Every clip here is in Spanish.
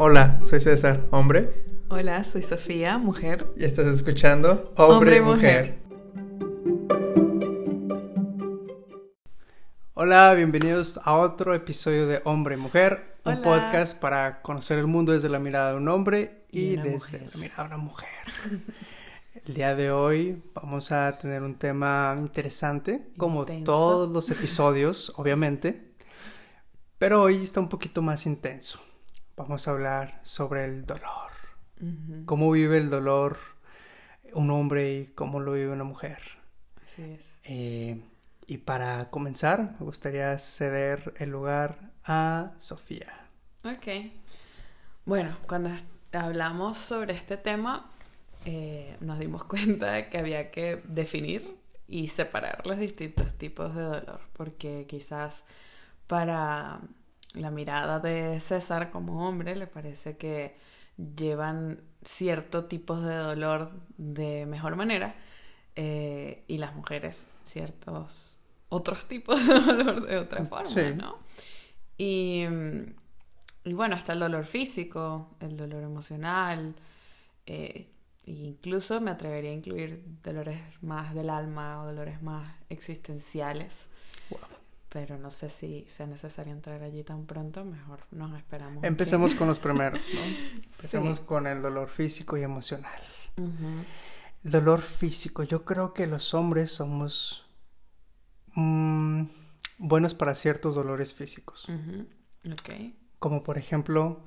Hola, soy César, hombre. Hola, soy Sofía, mujer. Y estás escuchando Hombre, y mujer. Hola, bienvenidos a otro episodio de Hombre y Mujer, un podcast para conocer el mundo desde la mirada de un hombre y, desde la mirada de una mujer. El día de hoy vamos a tener un tema interesante, como todos los episodios, obviamente, pero hoy está un poquito más intenso. Vamos a hablar sobre el dolor. Cómo vive el dolor un hombre y cómo lo vive una mujer. Así es. Eh, y para comenzar, me gustaría ceder el lugar a Sofía. Ok. Bueno, cuando hablamos sobre este tema, eh, nos dimos cuenta de que había que definir y separar los distintos tipos de dolor, porque quizás para la mirada de César como hombre le parece que llevan cierto tipos de dolor de mejor manera eh, y las mujeres ciertos otros tipos de dolor de otra forma, ¿no? Y, y, bueno, está el dolor físico, el dolor emocional, eh, incluso me atrevería a incluir dolores más del alma o dolores más existenciales. Pero no sé si sea necesario entrar allí tan pronto, mejor nos esperamos. Empecemos con los primeros, ¿no? Empecemos con el dolor físico y emocional. Dolor físico, yo creo que los hombres somos mm, buenos para ciertos dolores físicos. Como por ejemplo,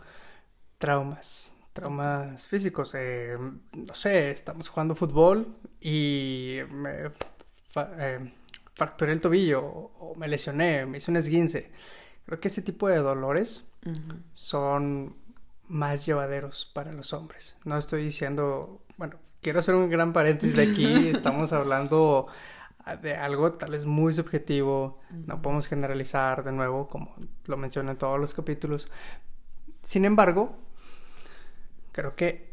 traumas traumas físicos. Eh, no sé, estamos jugando fútbol y me eh, fracturé el tobillo o me lesioné, me hice un esguince. Creo que ese tipo de dolores son más llevaderos para los hombres. No estoy diciendo, bueno, quiero hacer un gran paréntesis aquí, estamos hablando de algo tal vez muy subjetivo, no podemos generalizar de nuevo, como lo menciono en todos los capítulos. Sin embargo, Creo que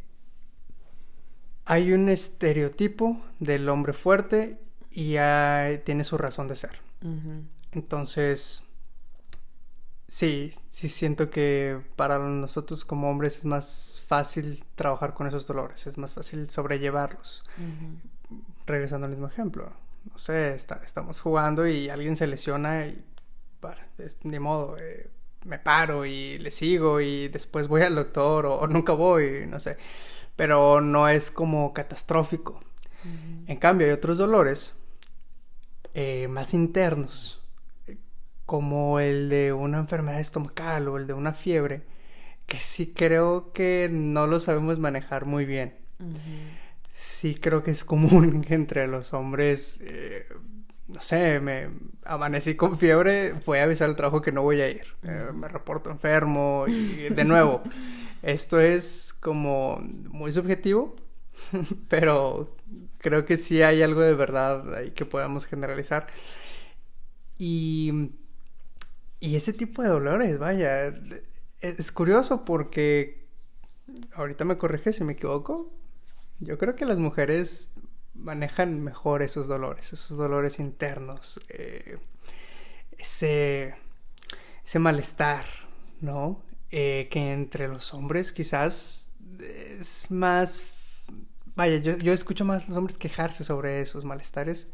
hay un estereotipo del hombre fuerte y tiene su razón de ser. Entonces, sí, sí siento que para nosotros como hombres es más fácil trabajar con esos dolores, es más fácil sobrellevarlos. Regresando al mismo ejemplo, no sé, estamos jugando y alguien se lesiona y, bueno, es, ni modo, eh, me paro y le sigo y después voy al doctor o, nunca voy, no sé. Pero no es como catastrófico. En cambio, hay otros dolores eh, más internos, como el de una enfermedad estomacal o el de una fiebre, que sí creo que no lo sabemos manejar muy bien. Sí creo que es común entre los hombres eh, no sé, me amanecí con fiebre, voy a avisar al trabajo que no voy a ir. Eh, me reporto enfermo y de nuevo, esto es como muy subjetivo, pero creo que sí hay algo de verdad ahí que podamos generalizar. Y, y ese tipo de dolores, vaya, es curioso porque ahorita me corrige si me equivoco. Yo creo que las mujeres manejan mejor esos dolores, esos dolores internos, eh, ese, ese malestar, ¿no? Eh, que entre los hombres quizás es más... Vaya, yo, yo escucho más a los hombres quejarse sobre esos malestares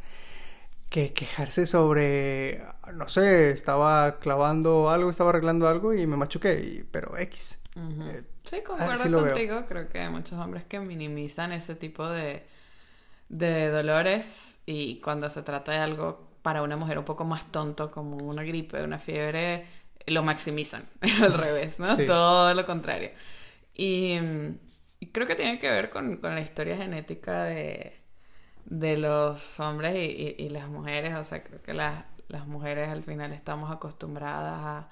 que quejarse sobre, no sé, estaba clavando algo, estaba arreglando algo y me machuqué, pero X. Eh, sí, concuerdo contigo. Creo que hay muchos hombres que minimizan ese tipo de, de dolores y cuando se trata de algo para una mujer un poco más tonto como una gripe, una fiebre, lo maximizan, al revés, ¿no? Todo lo contrario. Y, creo que tiene que ver con, la historia genética de, de los hombres y, las mujeres, o sea, creo que las, mujeres al final estamos acostumbradas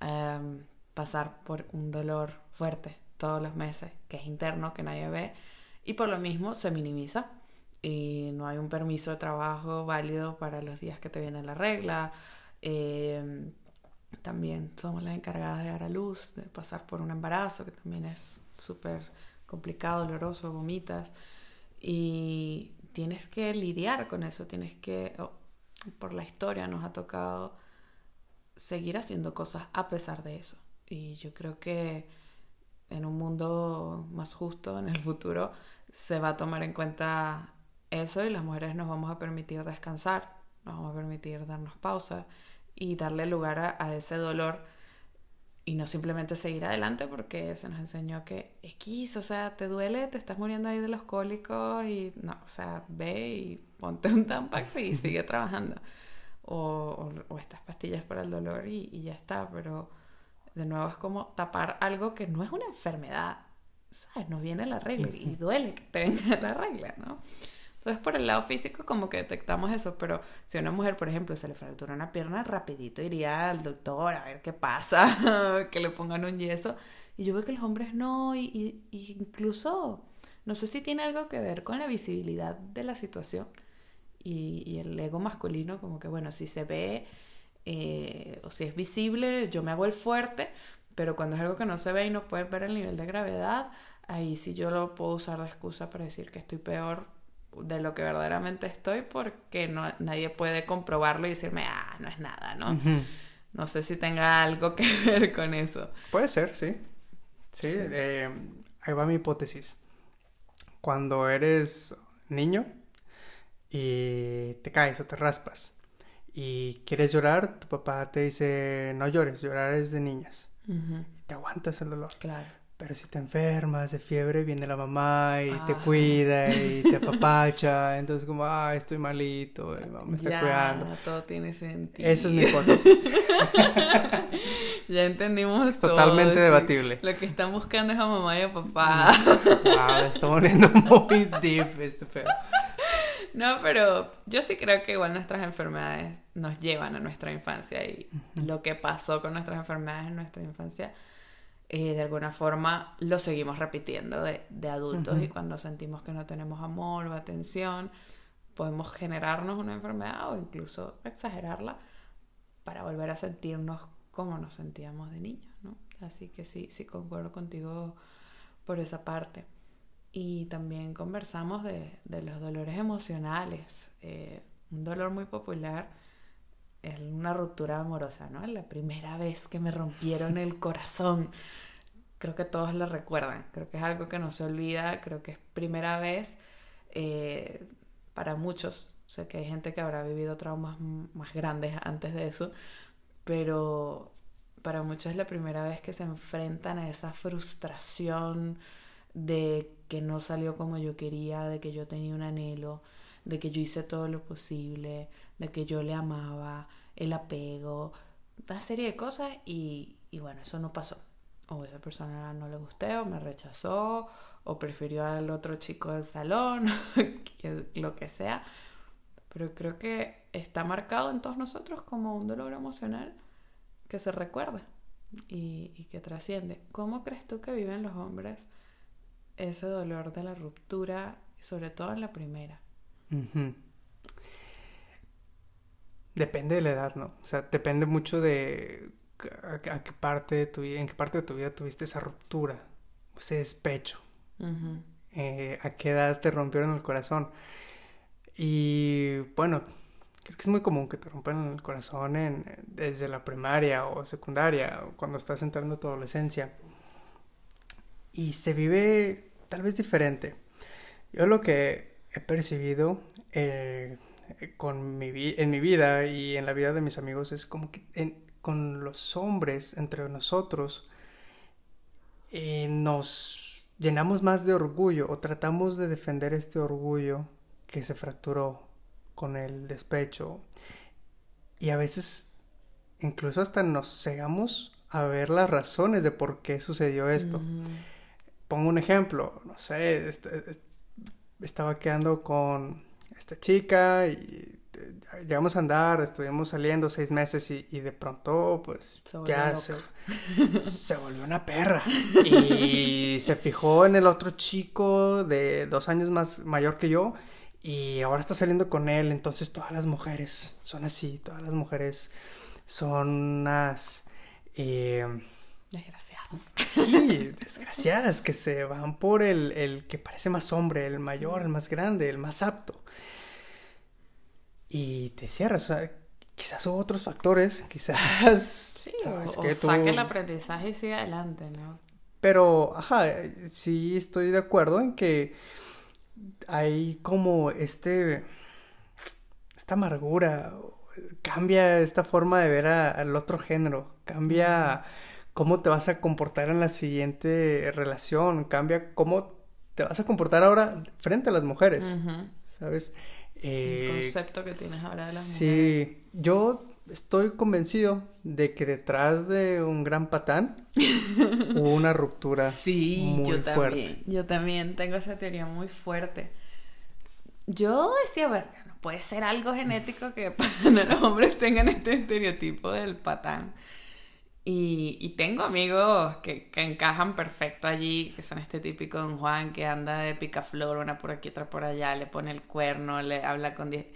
a em, pasar por un dolor fuerte todos los meses, que es interno, que nadie ve, y por lo mismo se minimiza y no hay un permiso de trabajo válido para los días que te viene la regla. Em, también somos las encargadas de dar a luz, de pasar por un embarazo, que también es súper complicado, doloroso, vomitas. Y tienes que lidiar con eso, tienes que, por la historia nos ha tocado seguir haciendo cosas a pesar de eso. Y yo creo que en un mundo más justo en el futuro se va a tomar en cuenta eso y las mujeres nos vamos a permitir descansar, nos vamos a permitir darnos pausa y darle lugar a, ese dolor y no simplemente seguir adelante porque se nos enseñó que X, o sea, te duele, te estás muriendo ahí de los cólicos y no, o sea, ve y ponte un Tampax y sigue trabajando. O, o, estas pastillas para el dolor y, y, ya está, pero de nuevo es como tapar algo que no es una enfermedad, ¿sabes? No viene la regla y duele que te venga la regla, ¿no? Entonces, por el lado físico, como que detectamos eso, pero si a una mujer, por ejemplo, se le fractura una pierna, rapidito iría al doctor a ver qué pasa, que le pongan un yeso. Y yo veo que los hombres no, y, incluso, no sé si tiene algo que ver con la visibilidad de la situación y, y el ego masculino, como que, bueno, si se ve eh, o si es visible, yo me hago el fuerte, pero cuando es algo que no se ve y no puedes ver el nivel de gravedad, ahí sí yo lo puedo usar de excusa para decir que estoy peor de lo que verdaderamente estoy porque no, nadie puede comprobarlo y decirme, ah, no es nada, ¿no? No sé si tenga algo que ver con eso. Puede ser, sí. Sí, eh, ahí va mi hipótesis. Cuando eres niño y te caes o te raspas y quieres llorar, tu papá te dice, no llores, llorar es de niñas. Y te aguantas el dolor. Claro. Pero si te enfermas de fiebre, viene la mamá y te ah. cuida y te apapacha. Entonces, como, ah, estoy malito, y mamá me está cuidando. todo tiene sentido. Esa es mi hipótesis. ya entendimos Totalmente debatible. Lo que están buscando es a mamá y a papá. wow, está volviendo muy deep este pedo. No, pero yo sí creo que igual nuestras enfermedades nos llevan a nuestra infancia y lo que pasó con nuestras enfermedades en nuestra infancia eh, de alguna forma lo seguimos repitiendo de, adultos y cuando sentimos que no tenemos amor o atención, podemos generarnos una enfermedad o incluso exagerarla para volver a sentirnos como nos sentíamos de niños, ¿no? Así que sí, sí concuerdo contigo por esa parte. Y también conversamos de, los dolores emocionales. Eh, un dolor muy popular una ruptura amorosa, ¿no? La primera vez que me rompieron el corazón. Creo que todos lo recuerdan, creo que es algo que no se olvida, creo que es primera vez eh, para muchos. Sé que hay gente que habrá vivido traumas más grandes antes de eso, pero para muchos es la primera vez que se enfrentan a esa frustración de que no salió como yo quería, de que yo tenía un anhelo, de que yo hice todo lo posible, de que yo le amaba, el apego, una serie de cosas y, y bueno, eso no pasó. O esa persona no le gusté, o me rechazó, o prefirió al otro chico del salón, lo que sea. Pero creo que está marcado en todos nosotros como un dolor emocional que se recuerda y, y que trasciende. ¿Cómo crees tú que viven los hombres ese dolor de la ruptura, sobre todo en la primera? Depende de la edad, ¿no? O sea, depende mucho de a, qué parte de tu vida, en qué parte de tu vida tuviste esa ruptura, ese despecho. Eh, a qué edad te rompieron el corazón. Y bueno, creo que es muy común que te rompan el corazón en, desde la primaria o secundaria, o cuando estás entrando a tu adolescencia. Y se vive tal vez diferente. Yo lo que he percibido eh, con mi en mi vida y en la vida de mis amigos es como que con los hombres entre nosotros eh, nos llenamos más de orgullo o tratamos de defender este orgullo que se fracturó con el despecho y a veces incluso hasta nos cegamos a ver las razones de por qué sucedió esto. Pongo un ejemplo, no sé, estaba quedando con esta chica y eh, llegamos a andar, estuvimos saliendo seis meses y, de pronto pues ya se, se, volvió una perra. Y se fijó en el otro chico de dos años más mayor que yo y ahora está saliendo con él, entonces todas las mujeres son así, todas las mujeres son unas... Eh, desgraciadas. Sí, desgraciadas, que se van por el, el que parece más hombre, el mayor, el más grande, el más apto y te cierras. quizás hubo otros factores, quizás. Sí, o, saque el aprendizaje y sigue adelante, ¿no? Pero, ajá, sí estoy de acuerdo en que hay como este, esta amargura, cambia esta forma de ver al otro género, cambia cómo te vas a comportar en la siguiente relación, cambia cómo te vas a comportar ahora frente a las mujeres, ¿sabes? El eh, concepto que tienes ahora de las sí, mujeres. Sí, yo estoy convencido de que detrás de un gran patán hubo una ruptura sí, muy yo también, Yo también tengo esa teoría muy fuerte. Yo decía, ver, no puede ser algo genético que los hombres tengan este estereotipo del patán. Y, tengo amigos que, encajan perfecto allí, que son este típico don Juan que anda de picaflor, una por aquí, otra por allá, le pone el cuerno, le habla con diez...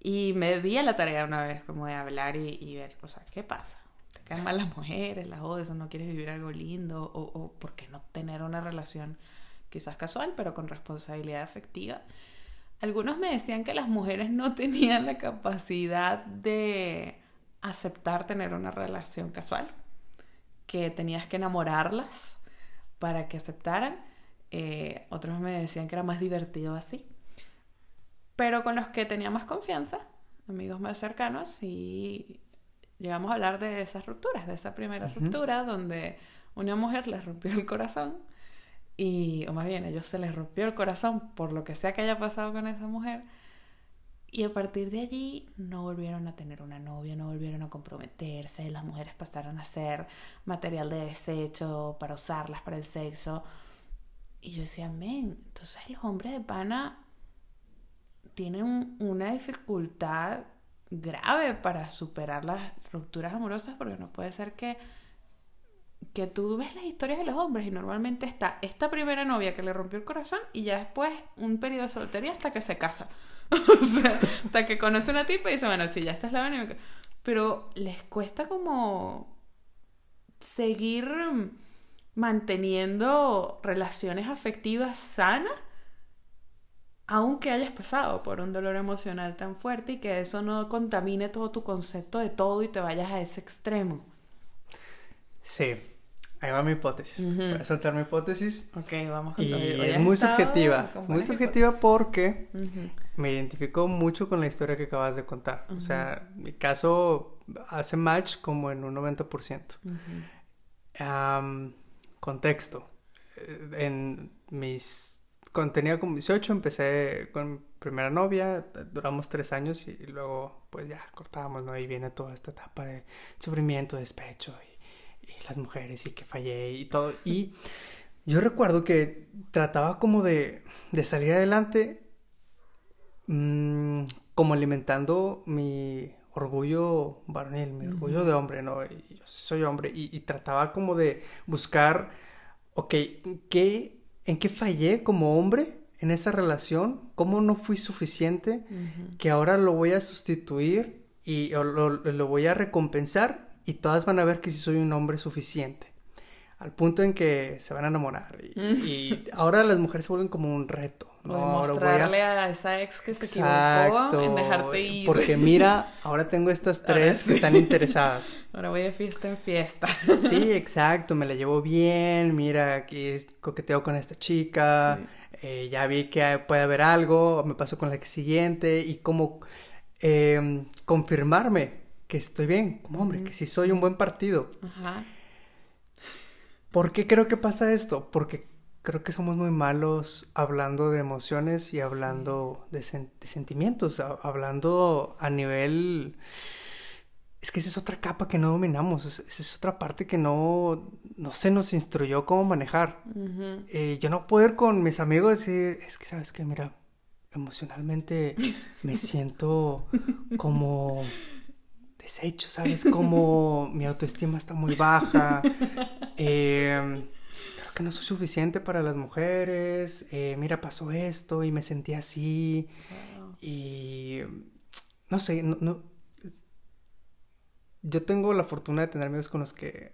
Y me di a la tarea una vez como de hablar y, ver, o sea, ¿qué pasa? ¿Te caen mal las mujeres, las o no quieres vivir algo lindo? O, o por qué no tener una relación quizás casual, pero con responsabilidad afectiva? Algunos me decían que las mujeres no tenían la capacidad de aceptar tener una relación casual, que tenías que enamorarlas para que aceptaran. Eh, otros me decían que era más divertido así. Pero con los que tenía más confianza, amigos más cercanos, y llegamos a hablar de esas rupturas, de esa primera ruptura donde una mujer les rompió el corazón y, o más bien, a ellos se les rompió el corazón por lo que sea que haya pasado con esa mujer y a partir de allí no volvieron a tener una novia, no volvieron a comprometerse, las mujeres pasaron a ser material de desecho para usarlas para el sexo. Y yo decía, men, entonces los hombres de pana tienen una dificultad grave para superar las rupturas amorosas porque no puede ser que que tú ves las historias de los hombres y normalmente está esta primera novia que le rompió el corazón y ya después un periodo de soltería hasta que se casa. o sea, hasta que conoce una tipa y dice, bueno, sí, ya esta es la buena. Pero les cuesta como seguir manteniendo relaciones afectivas sanas, aunque hayas pasado por un dolor emocional tan fuerte y que eso no contamine todo tu concepto de todo y te vayas a ese extremo. Sí, Ahí va mi hipótesis. Voy a soltar mi hipótesis. Ok, vamos con Y es muy subjetiva. Es muy subjetiva porque me identifico mucho con la historia que acabas de contar. O sea, mi caso hace match como en un 90%. contexto. Eh, en mis... Cuando tenía como 18 empecé con mi primera novia, duramos tres años y, luego pues ya cortábamos, ¿no? Ahí viene toda esta etapa de sufrimiento, despecho las mujeres y que fallé y todo. Y yo recuerdo que trataba como de, de salir adelante mmm, como alimentando mi orgullo varonil, mi orgullo de hombre, ¿no? Y yo soy hombre y, trataba como de buscar, ok, ¿qué, ¿en qué fallé como hombre en esa relación? ¿Cómo no fui suficiente que ahora lo voy a sustituir y lo, lo voy a recompensar y todas van a ver que sí soy un hombre suficiente. Al punto en que se van a enamorar. Y, ahora las mujeres se vuelven como un reto. ¿No? mostrarle a... esa ex que se equivocó en dejarte ir. Porque mira, ahora tengo estas tres que están interesadas. Ahora voy de fiesta en fiesta. Sí, exacto, me la llevo bien, mira, aquí coqueteo con esta chica, eh, ya vi que puede haber algo, me paso con la siguiente y como eh, confirmarme que estoy bien como hombre, que sí soy un buen partido. Ajá. ¿Por qué creo que pasa esto? Porque creo que somos muy malos hablando de emociones y hablando de, sentimientos, hablando a nivel... Es que esa es otra capa que no dominamos, esa es otra parte que no, no se nos instruyó cómo manejar. Eh, yo no puedo ir con mis amigos y decir, es que sabes que, mira, emocionalmente me siento como deshecho, ¿sabes? Como mi autoestima está muy baja. Creo que no soy suficiente para las mujeres. Eh, mira, pasó esto y me sentí así. Y no sé, no, yo tengo la fortuna de tener amigos con los que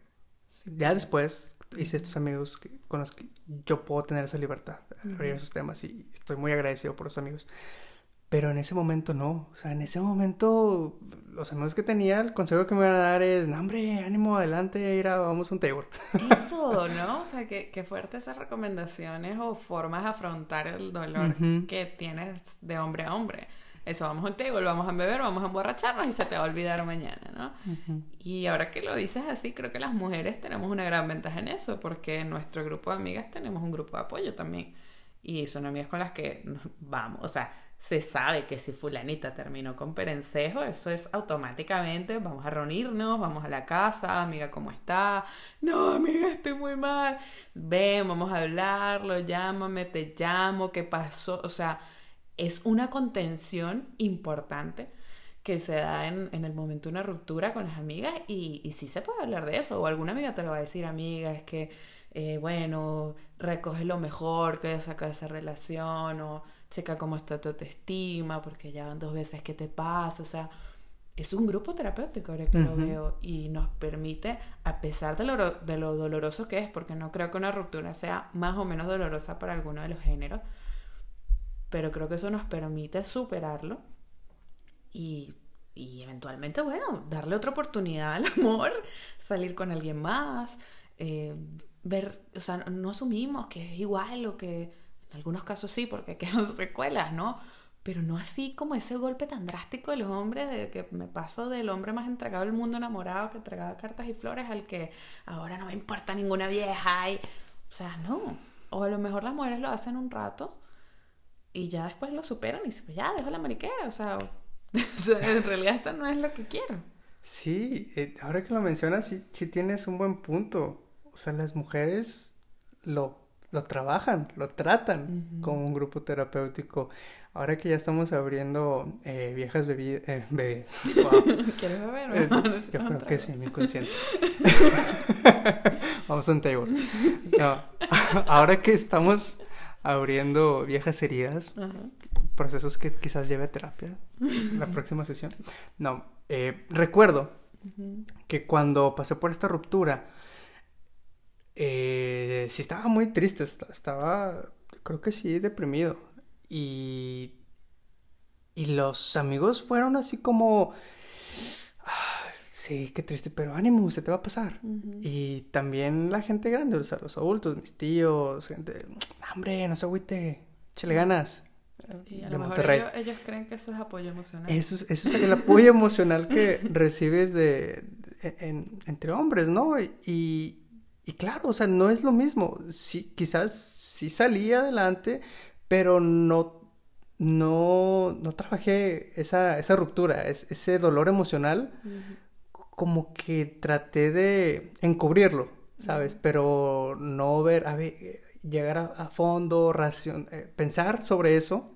ya después hice estos amigos con los que yo puedo tener esa libertad de abrir esos temas y estoy muy agradecido por los amigos. Pero en ese momento no. O sea, en ese momento los amigos que tenía, el consejo que me iban a dar es, no, hombre, ánimo, adelante, ir a, vamos a un table. Eso, ¿no? O sea, que, que fuerte esas recomendaciones o formas de afrontar el dolor que tienes de hombre a hombre. Eso, vamos a un table, vamos a beber, vamos a emborracharnos y se te va a olvidar mañana, ¿no? Y ahora que lo dices así, creo que las mujeres tenemos una gran ventaja en eso, porque en nuestro grupo de amigas tenemos un grupo de apoyo también. Y son amigas con las que vamos, o sea, se sabe que si fulanita terminó con perencejo, eso es automáticamente, vamos a reunirnos, vamos a la casa, amiga, ¿cómo está? No, amiga, estoy muy mal. Ven, vamos a hablarlo, llámame, te llamo, ¿qué pasó? O sea, es una contención importante que se da en, el momento de una ruptura con las amigas y, y sí se puede hablar de eso. O alguna amiga te lo va a decir, amiga, es que, eh, bueno, recoge lo mejor que saca de esa relación o checa cómo está tu autoestima porque ya van dos veces que te pasa. O sea, es un grupo terapéutico ahora que lo veo y nos permite, a pesar de lo, de lo doloroso que es, porque no creo que una ruptura sea más o menos dolorosa para alguno de los géneros, pero creo que eso nos permite superarlo y, y eventualmente, bueno, darle otra oportunidad al amor, salir con alguien más, eh, ver, o sea, no asumimos que es igual o que algunos casos sí, porque quedan secuelas, ¿no? Pero no así como ese golpe tan drástico de los hombres, de que me paso del hombre más entregado del mundo enamorado que entregaba cartas y flores al que ahora no me importa ninguna vieja. Y, o sea, no. O a lo mejor las mujeres lo hacen un rato y ya después lo superan y dicen, ya, dejo la mariquera, o sea, en realidad esto no es lo que quiero. Sí, eh, ahora que lo mencionas, sí, tienes un buen punto. O sea, las mujeres lo, lo trabajan, lo tratan como un grupo terapéutico. Ahora que ya estamos abriendo eh, viejas bebidas, eh, bebés. ¿Quieres beber? yo creo que sí, mi inconsciente. Vamos a un table. No, ahora que estamos abriendo viejas heridas, procesos que quizás lleve a terapia la próxima sesión. No, eh, recuerdo que cuando pasé por esta ruptura, eh, sí estaba muy triste, estaba, creo que sí, deprimido. Y, y los amigos fueron así como sí, qué triste, pero ánimo, se te va a pasar. Y también la gente grande, o sea, los adultos, mis tíos, gente, hombre, no se agüite, échale ganas. Y a lo mejor ellos, creen que eso es apoyo emocional. Eso es, eso es el apoyo emocional que recibes de, entre hombres, ¿no? Y, y, claro, o sea, no es lo mismo. Sí, quizás sí salí adelante, pero no no, no trabajé esa, esa ruptura, ese dolor emocional como que traté de encubrirlo, ¿sabes? Pero no ver, a ver, llegar a, fondo, racion, eh, pensar sobre eso,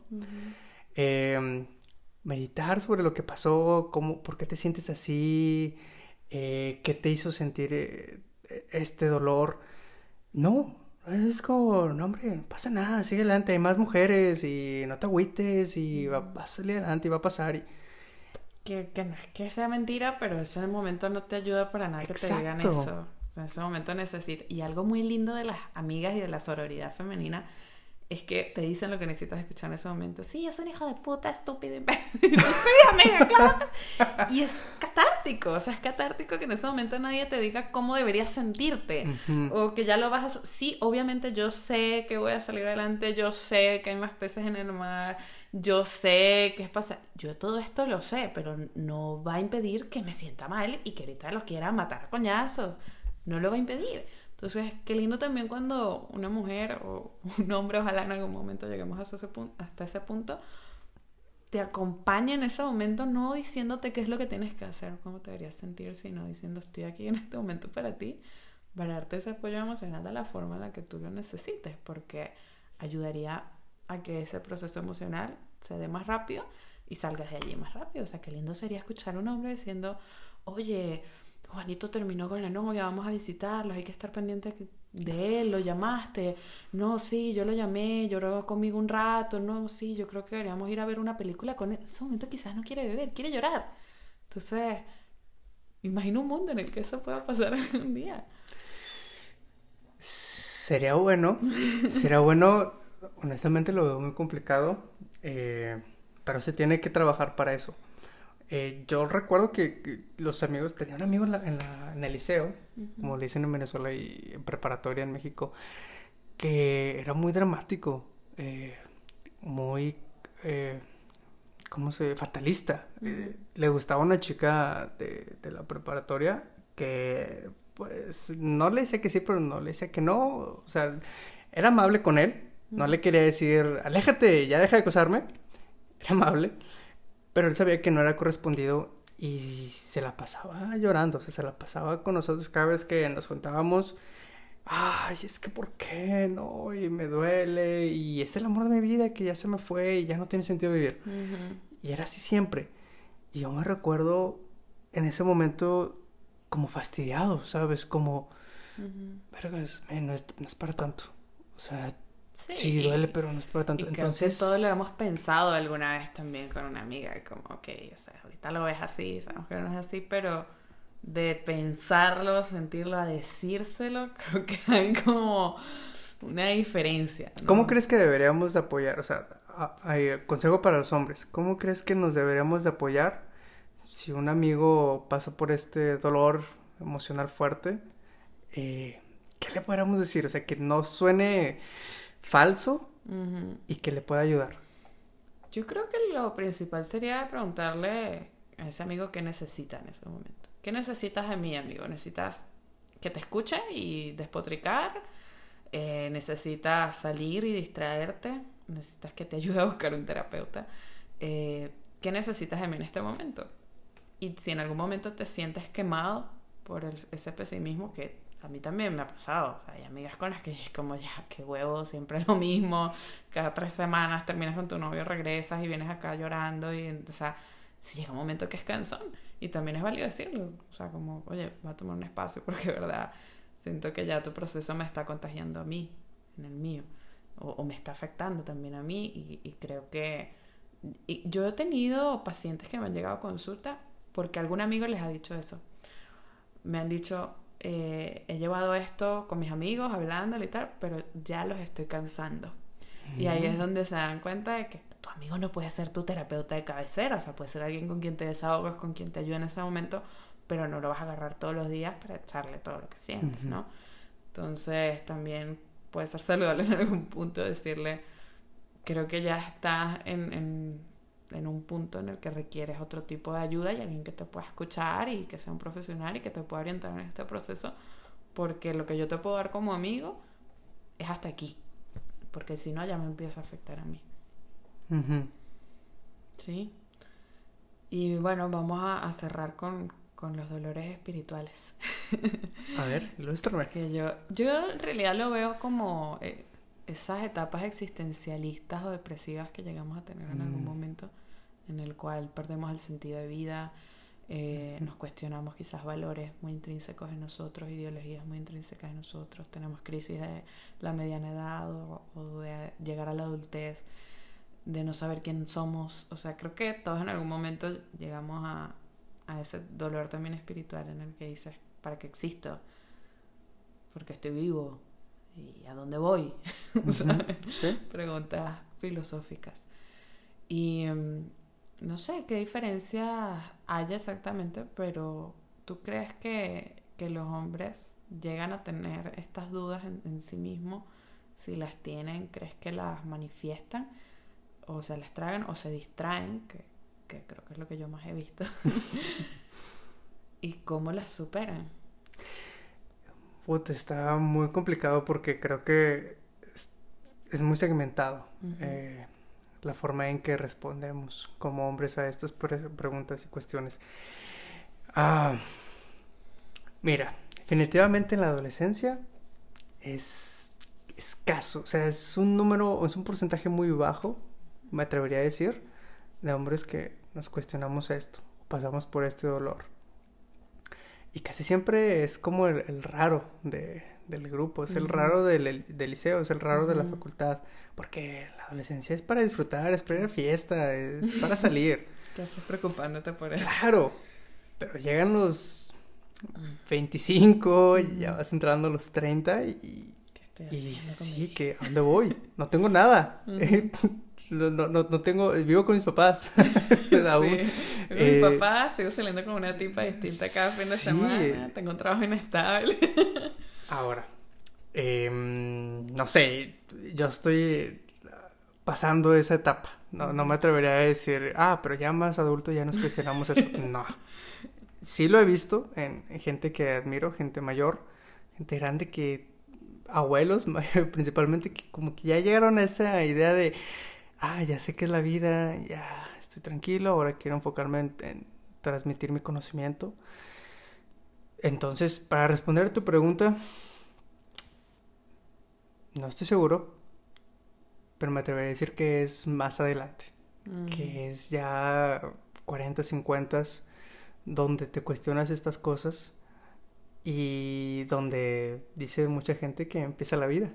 em, meditar sobre lo que pasó, cómo, por qué te sientes así, eh, qué te hizo sentir eh, este dolor. No, es como, no hombre, no pasa nada, sigue adelante, hay más mujeres y no te agüites y va, a salir adelante y va a pasar. Y, que, no es que sea mentira, pero ese momento no te ayuda para nada que te digan eso. en ese momento necesitas. Y algo muy lindo de las amigas y de la sororidad femenina es que te dicen lo que necesitas escuchar en ese momento. Sí, es un hijo de puta estúpido. sí, amiga, claro. Y es catártico, o sea, es catártico que en ese momento nadie te diga cómo deberías sentirte o que ya lo vas a... Sí, obviamente yo sé que voy a salir adelante, yo sé que hay más peces en el mar, yo sé que es pasar... Yo todo esto lo sé, pero no va a impedir que me sienta mal y que ahorita lo quiera matar a coñazos. No lo va a impedir. Entonces, qué lindo también cuando una mujer o un hombre, ojalá en algún momento lleguemos hasta ese, punto, hasta ese punto, te acompaña en ese momento, no diciéndote qué es lo que tienes que hacer, cómo te deberías sentir, sino diciendo estoy aquí en este momento para ti, para darte ese apoyo emocional de la forma en la que tú lo necesites, porque ayudaría a que ese proceso emocional se dé más rápido y salgas de allí más rápido. O sea, qué lindo sería escuchar a un hombre diciendo, oye, Juanito terminó con la novia, vamos a visitarlos, hay que estar pendiente de él, lo llamaste, no, sí, yo lo llamé, lloró conmigo un rato, no, sí, yo creo que deberíamos ir a ver una película con él. En ese momento quizás no quiere beber, quiere llorar. Entonces, imagina un mundo en el que eso pueda pasar algún día. Sería bueno, sería bueno, honestamente lo veo muy complicado, eh, pero se tiene que trabajar para eso. Eh, yo recuerdo que, los amigos, tenía un amigo en, la, en, el liceo, como le dicen en Venezuela y en preparatoria en México, que era muy dramático, eh, muy, eh, ¿cómo se fatalista. Eh, le gustaba una chica de, de, la preparatoria que, pues, no le decía que sí, pero no le decía que no. O sea, era amable con él, no le quería decir, aléjate, ya deja de acosarme. Era amable, pero él sabía que no era correspondido y se la pasaba llorando, o sea, se la pasaba con nosotros cada vez que nos juntábamos ay, es que ¿por qué? No, y me duele, y es el amor de mi vida que ya se me fue y ya no tiene sentido vivir. Y era así siempre. Y yo me recuerdo en ese momento como fastidiado, ¿sabes? Como, vergas, no, es, no es para tanto. O sea, sí, duele, pero no es para tanto. Entonces, todo lo hemos pensado alguna vez también con una amiga, como, ok, o sea, ahorita lo ves así, sabemos que no es así, pero de pensarlo, sentirlo, a decírselo, creo que hay como una diferencia. ¿Cómo crees que deberíamos de apoyar? O sea, hay consejo para los hombres. ¿Cómo crees que nos deberíamos de apoyar si un amigo pasa por este dolor emocional fuerte? Eh, ¿Qué le podríamos decir? O sea, que no suene falso y que le pueda ayudar. Yo creo que lo principal sería preguntarle a ese amigo qué necesita en ese momento. ¿Qué necesitas de mí, amigo? ¿Necesitas que te escuche y despotricar? Eh, ¿Necesitas salir y distraerte? ¿Necesitas que te ayude a buscar un terapeuta? Eh, ¿Qué necesitas de mí en este momento? Y si en algún momento te sientes quemado por ese pesimismo, que a mí también me ha pasado. hay amigas con las que es como, ya, qué huevo, siempre lo mismo. Cada tres semanas terminas con tu novio, regresas y vienes acá llorando. Y, o sea, si llega un momento que es cansón. Y también es válido decirlo, o sea, como, oye, va a tomar un espacio porque, verdad, siento que ya tu proceso me está contagiando a mí, en el mío, o, me está afectando también a mí y, creo que... Yo he tenido pacientes que me han llegado a consulta porque algún amigo les ha dicho eso. Me han dicho, eh, he llevado esto con mis amigos, hablándole y tal, pero ya los estoy cansando. Y ahí es donde se dan cuenta de que tu amigo no puede ser tu terapeuta de cabecera, o sea, puede ser alguien con quien te desahogas, con quien te ayude en ese momento, pero no lo vas a agarrar todos los días para echarle todo lo que sientes, ¿no? Entonces también puede ser saludable en algún punto decirle, creo que ya estás en, en, en un punto en el que requieres otro tipo de ayuda y alguien que te pueda escuchar y que sea un profesional y que te pueda orientar en este proceso, porque lo que yo te puedo dar como amigo es hasta aquí, porque si no ya me empieza a afectar a mí. Sí. Y bueno, vamos a, cerrar con, los dolores espirituales. a ver, Que yo, yo en realidad lo veo como eh, esas etapas existencialistas o depresivas que llegamos a tener en algún mm. momento, en el cual perdemos el sentido de vida, eh, nos cuestionamos quizás valores muy intrínsecos en nosotros, ideologías muy intrínsecas en nosotros, tenemos crisis de la mediana edad o de llegar a la adultez de no saber quién somos. O sea, creo que todos en algún momento llegamos a, a ese dolor también espiritual en el que dices, ¿para qué existo? Porque estoy vivo. ¿Y a dónde voy? Preguntas filosóficas. Y em, no sé qué diferencia haya exactamente, pero ¿tú crees que, que los hombres llegan a tener estas dudas en, en sí mismos? Si las tienen, ¿crees que las manifiestan? o se las tragan o se distraen, que, creo que es lo que yo más he visto. ¿Y cómo las superan? Puta, está muy complicado porque creo que es, muy segmentado eh, la forma en que respondemos como hombres a estas preguntas y cuestiones. Ah, mira, definitivamente en la adolescencia es escaso, o sea, es un número, es un porcentaje muy bajo me atrevería a decir, de hombres que nos cuestionamos esto, pasamos por este dolor. Y casi siempre es como el, raro de, del grupo, es el raro del, del, liceo, es el raro de la facultad, porque la adolescencia es para disfrutar, es para ir a fiesta, es para salir. Te estás preocupándote por eso. Claro, pero llegan los 25, ya vas entrando a los 30 y, y sí, que ¿a dónde voy? No tengo nada. No, no, no, tengo, vivo con mis papás. aún. Sí. Con mis eh, papás, sigo saliendo con una tipa distinta cada fin de semana, tengo un trabajo inestable. Ahora, em, no sé, yo estoy pasando esa etapa. No, no me atrevería a decir, ah, pero ya más adulto ya nos cuestionamos eso. no. Sí lo he visto en, gente que admiro, gente mayor, gente grande que, abuelos principalmente, que como que ya llegaron a esa idea de, ah, ya sé qué es la vida, ya estoy tranquilo, ahora quiero enfocarme en, transmitir mi conocimiento. Entonces, para responder a tu pregunta, no estoy seguro, pero me atrevería a decir que es más adelante, que es ya 40, 50, donde te cuestionas estas cosas y donde dice mucha gente que empieza la vida.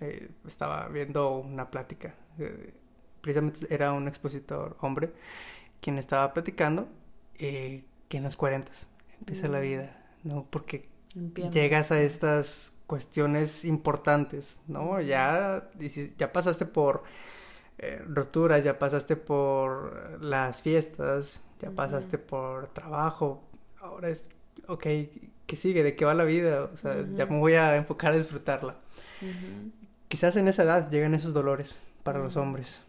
Eh, estaba viendo una plática, eh, precisamente era un expositor hombre quien estaba platicando eh, que en los 40 empieza la mm. vida, ¿no? Porque llegas a estas cuestiones importantes, ¿no? Ya, ya pasaste por eh, rupturas, ya pasaste por las fiestas, ya pasaste por trabajo, ahora es, ok, ¿qué sigue? ¿De qué va la vida? O sea, ya me voy a enfocar a disfrutarla. Quizás en esa edad llegan esos dolores para los hombres,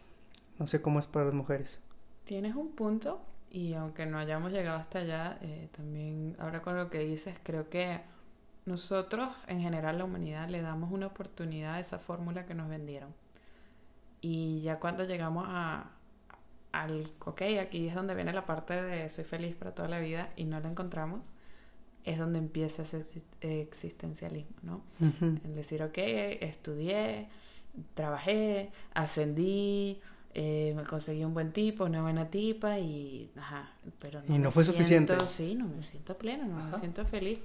no sé cómo es para las mujeres. Tienes un punto y aunque no hayamos llegado hasta allá, eh, también ahora con lo que dices, creo que nosotros, en general, la humanidad, le damos una oportunidad a esa fórmula que nos vendieron. Y ya cuando llegamos a, al, ok, aquí es donde viene la parte de soy feliz para toda la vida y no la encontramos, es donde empieza ese existencialismo, ¿no? En decir, ok, estudié, trabajé, ascendí, eh, me conseguí un buen tipo, una buena tipa y, ajá, pero no, y no fue suficiente. Sí, no me siento pleno, no me siento feliz.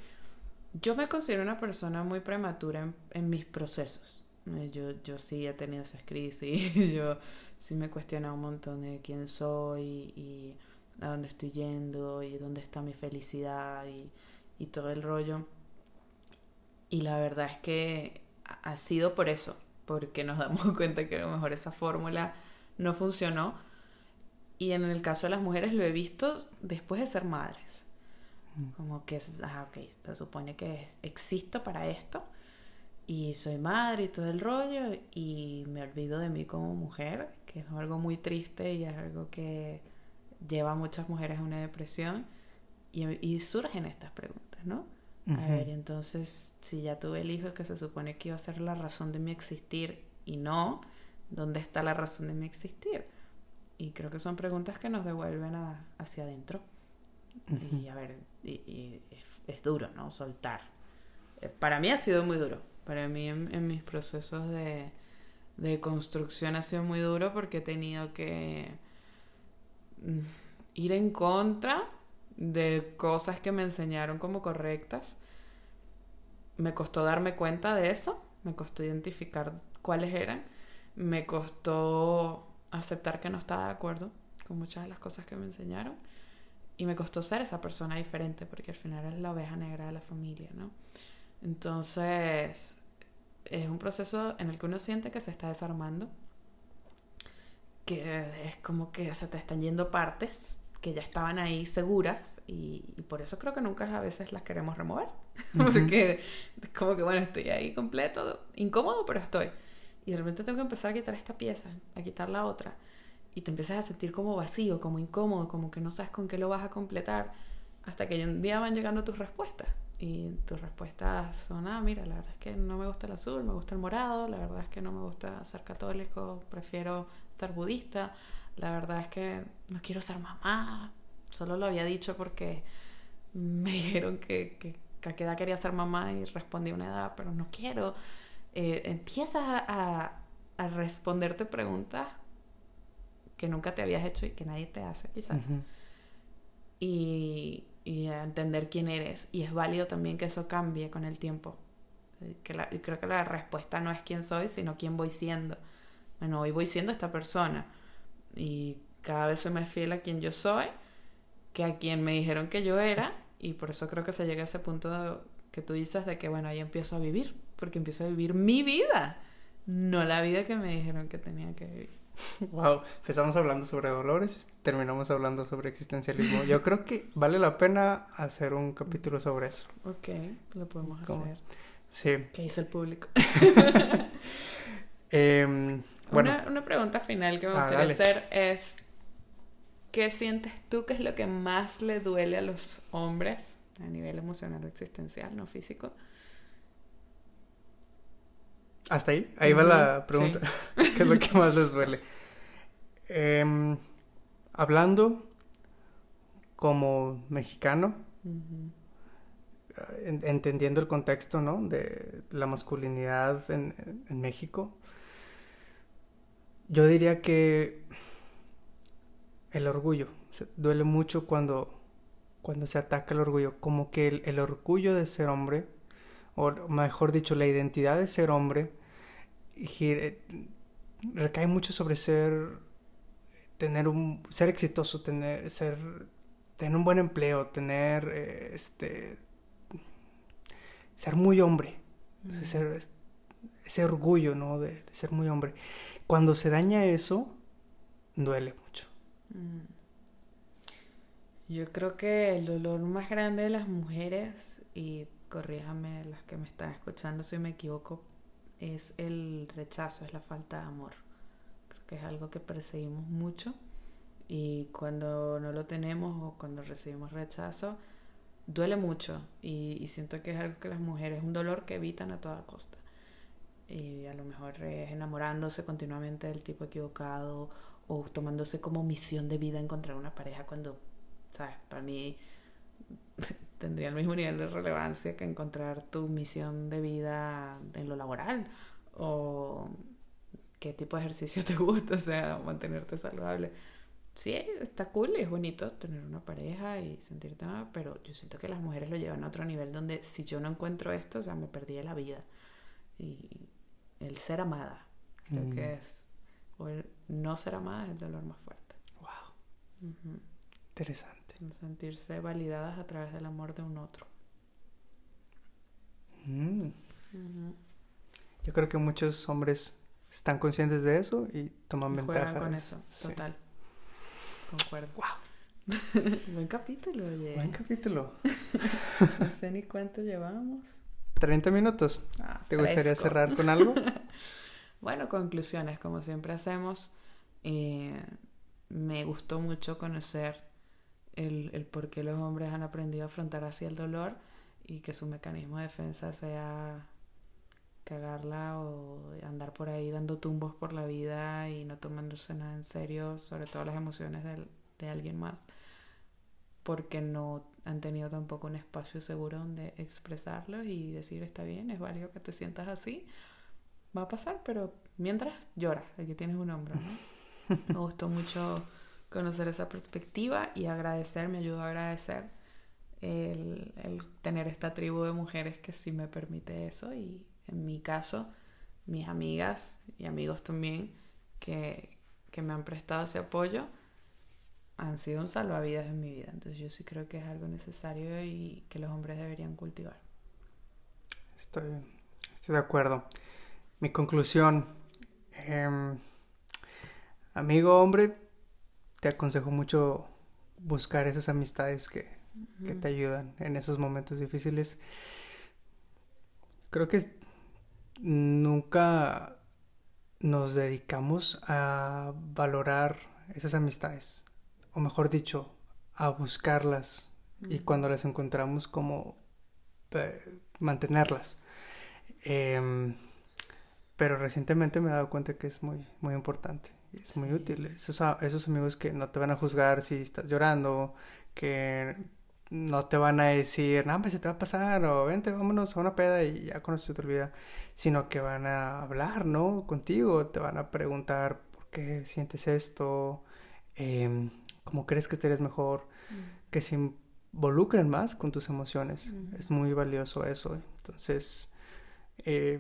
Yo me considero una persona muy prematura en, mis procesos. Eh, yo, yo sí he tenido esas crisis, yo sí me he cuestionado un montón de quién soy y a dónde estoy yendo y dónde está mi felicidad y, y todo el rollo. Y la verdad es que ha sido por eso, porque nos damos cuenta que a lo mejor esa fórmula no funcionó. Y en el caso de las mujeres lo he visto después de ser madres. Como que, ah, ok, se supone que existo para esto y soy madre y todo el rollo y me olvido de mí como mujer, que es algo muy triste y es algo que lleva a muchas mujeres a una depresión y, surgen estas preguntas, ¿no? A ver, entonces, si ya tuve el hijo que se supone que iba a ser la razón de mi existir y no, ¿dónde está la razón de mi existir? Y creo que son preguntas que nos devuelven hacia adentro. Y a ver, y, es, duro, ¿no? Soltar. Eh, para mí ha sido muy duro. Para mí en, mis procesos de, de, construcción ha sido muy duro porque he tenido que mm, ir en contra de cosas que me enseñaron como correctas. Me costó darme cuenta de eso, me costó identificar cuáles eran, me costó aceptar que no estaba de acuerdo con muchas de las cosas que me enseñaron y me costó ser esa persona diferente porque al final es la oveja negra de la familia, ¿no? Entonces, es un proceso en el que uno siente que se está desarmando, que es como que se te están yendo partes que ya estaban ahí seguras y, por eso creo que nunca a veces las queremos remover, porque es como que, bueno, estoy ahí completo, incómodo, pero estoy. Y de repente tengo que empezar a quitar esta pieza, a quitar la otra y te empiezas a sentir como vacío, como incómodo, como que no sabes con qué lo vas a completar, hasta que un día van llegando tus respuestas. Y tus respuestas son, ah, mira, la verdad es que no me gusta el azul, me gusta el morado, la verdad es que no me gusta ser católico, prefiero ser budista, la verdad es que no quiero ser mamá, solo lo había dicho porque me dijeron que, que, a qué edad quería ser mamá y respondí una edad, pero no quiero. Eh, empiezas a, a responderte preguntas que nunca te habías hecho y que nadie te hace, quizás. y, y entender quién eres. Y es válido también que eso cambie con el tiempo. Que la, creo que la respuesta no es quién soy, sino quién voy siendo. Bueno, hoy voy siendo esta persona. Y cada vez soy más fiel a quien yo soy que a quien me dijeron que yo era. Y por eso creo que se llega a ese punto que tú dices de que, bueno, ahí empiezo a vivir. Porque empiezo a vivir mi vida. No la vida que me dijeron que tenía que vivir. Wow, empezamos hablando sobre dolores terminamos hablando sobre existencialismo. Yo creo que vale la pena hacer un capítulo sobre eso. Ok, lo podemos hacer. Sí. ¿Qué dice el público? Em, bueno. una, pregunta final que me ah, gustaría hacer es, ¿qué sientes tú que es lo que más le duele a los hombres a nivel emocional o existencial, no físico? Hasta ahí, ahí va la pregunta. ¿Qué es lo que más les duele? Em, hablando como mexicano, entendiendo el contexto, ¿no? De la masculinidad en, México, yo diría que el orgullo, duele mucho cuando, cuando se ataca el orgullo, como que el orgullo de ser hombre, o mejor dicho, la identidad de ser hombre, recae mucho sobre ser tener un ser exitoso tener ser tener un buen empleo tener eh, este ser muy hombre ese orgullo no de, ser muy hombre cuando se daña eso duele mucho mm. yo creo que el dolor más grande de las mujeres y corríjame las que me están escuchando si me equivoco es el rechazo, es la falta de amor. Creo que es algo que perseguimos mucho y cuando no lo tenemos o cuando recibimos rechazo, duele mucho y, siento que es algo que las mujeres, un dolor que evitan a toda costa. Y a lo mejor es enamorándose continuamente del tipo equivocado o tomándose como misión de vida encontrar una pareja cuando, ¿sabes? Para mí tendría el mismo nivel de relevancia que encontrar tu misión de vida en lo laboral o qué tipo de ejercicio te gusta, o sea, mantenerte saludable. Sí, está cool es bonito tener una pareja y sentirte amada, pero yo siento que las mujeres lo llevan a otro nivel donde si yo no encuentro esto, o sea, me perdí la vida. Y el ser amada, creo que mm. es, o el no ser amada es el dolor más fuerte. Wow. Interesante sentirse validadas a través del amor de un otro. Mm. Yo creo que muchos hombres están conscientes de eso y toman ventaja. con eso, total. Concuerdo. Wow. Buen capítulo, oye. Buen capítulo. no sé ni cuánto llevamos. 30 minutos. Ah, ¿Te gustaría cerrar con algo? bueno, conclusiones, como siempre hacemos. Eh, me gustó mucho conocer el, el por qué los hombres han aprendido a afrontar así el dolor y que su mecanismo de defensa sea cagarla o andar por ahí dando tumbos por la vida y no tomándose nada en serio, sobre todo las emociones de, de alguien más, porque no han tenido tampoco un espacio seguro donde expresarlo y decir está bien, es válido que te sientas así, va a pasar, pero mientras llora, aquí tienes un hombro. Me gustó mucho conocer esa perspectiva y agradecer, me ayudó a agradecer el, tener esta tribu de mujeres que sí me permite eso y en mi caso mis amigas y amigos también que, que me han prestado ese apoyo han sido un salvavidas en mi vida. Entonces yo sí creo que es algo necesario y que los hombres deberían cultivar. Estoy, estoy de acuerdo. Mi conclusión, em, amigo hombre, te aconsejo mucho buscar esas amistades que, te ayudan en esos momentos difíciles. Creo que nunca nos dedicamos a valorar esas amistades, o mejor dicho, a buscarlas y cuando las encontramos como mantenerlas. Em, pero recientemente me he dado cuenta que es muy, muy importante es muy útil. Esos, esos amigos que no te van a juzgar si estás llorando, que no te van a decir, no, pues se te va a pasar, o vente, vámonos a una peda y ya con eso se te olvida, sino que van a hablar, ¿no? Contigo, te van a preguntar por qué sientes esto, eh, cómo crees que estarías mejor, mm. que se involucren más con tus emociones. Es muy valioso eso. Entonces, eh,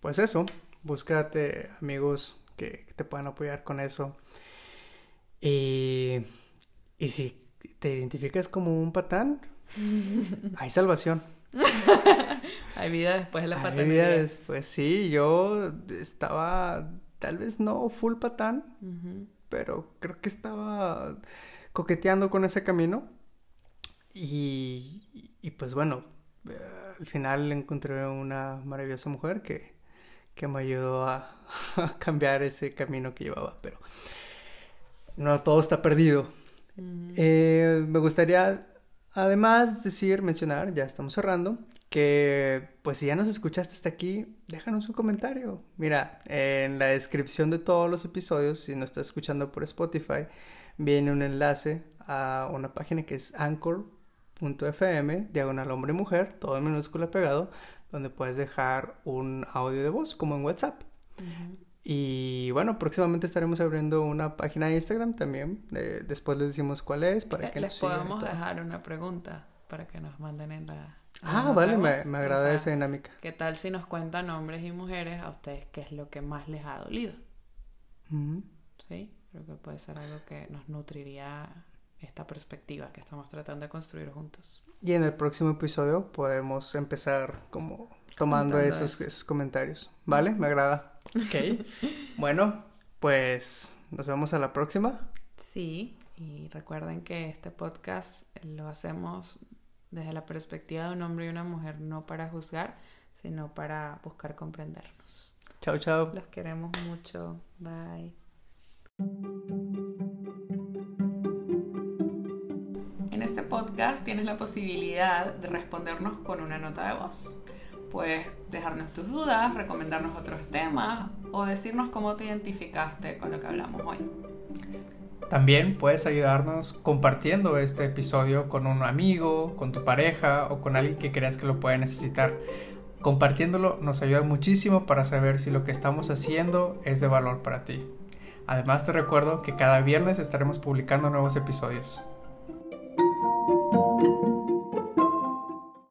pues eso, búscate amigos que, te puedan apoyar con eso. Y, y si te identificas como un patán, hay salvación. hay vida después de la paternidad. Hay vida después, sí. Yo estaba tal vez no full patán, pero creo que estaba coqueteando con ese camino. Y, y pues bueno, eh, al final encontré una maravillosa mujer que, que me ayudó a, cambiar ese camino que llevaba, pero no todo está perdido. Eh, me gustaría además decir, mencionar, ya estamos cerrando, que pues si ya nos escuchaste hasta aquí, déjanos un comentario. Mira, en la descripción de todos los episodios, si nos estás escuchando por Spotify, viene un enlace a una página que es anchor.fm, diagonal hombre mujer, todo en minúscula pegado, donde puedes dejar un audio de voz como en WhatsApp. Y bueno, próximamente estaremos abriendo una página de Instagram también. después les decimos cuál es para que les podemos dejar una pregunta para que nos manden en la Ah, vale, me, me, agrada esa dinámica. ¿Qué tal si nos cuentan hombres y mujeres a ustedes qué es lo que más les ha dolido? Sí, creo que puede ser algo que nos nutriría esta perspectiva que estamos tratando de construir juntos. Y en el próximo episodio podemos empezar como tomando esos, esos, comentarios. ¿Vale? Me agrada. Ok. bueno, pues nos vemos a la próxima. Sí, y recuerden que este podcast lo hacemos desde la perspectiva de un hombre y una mujer, no para juzgar, sino para buscar comprendernos. Chao, chao. Los queremos mucho. Bye. En este podcast tienes la posibilidad de respondernos con una nota de voz. Puedes dejarnos tus dudas, recomendarnos otros temas o decirnos cómo te identificaste con lo que hablamos hoy. También puedes ayudarnos compartiendo este episodio con un amigo, con tu pareja o con alguien que creas que lo puede necesitar. Compartiéndolo nos ayuda muchísimo para saber si lo que estamos haciendo es de valor para ti. Además te recuerdo que cada viernes estaremos publicando nuevos episodios.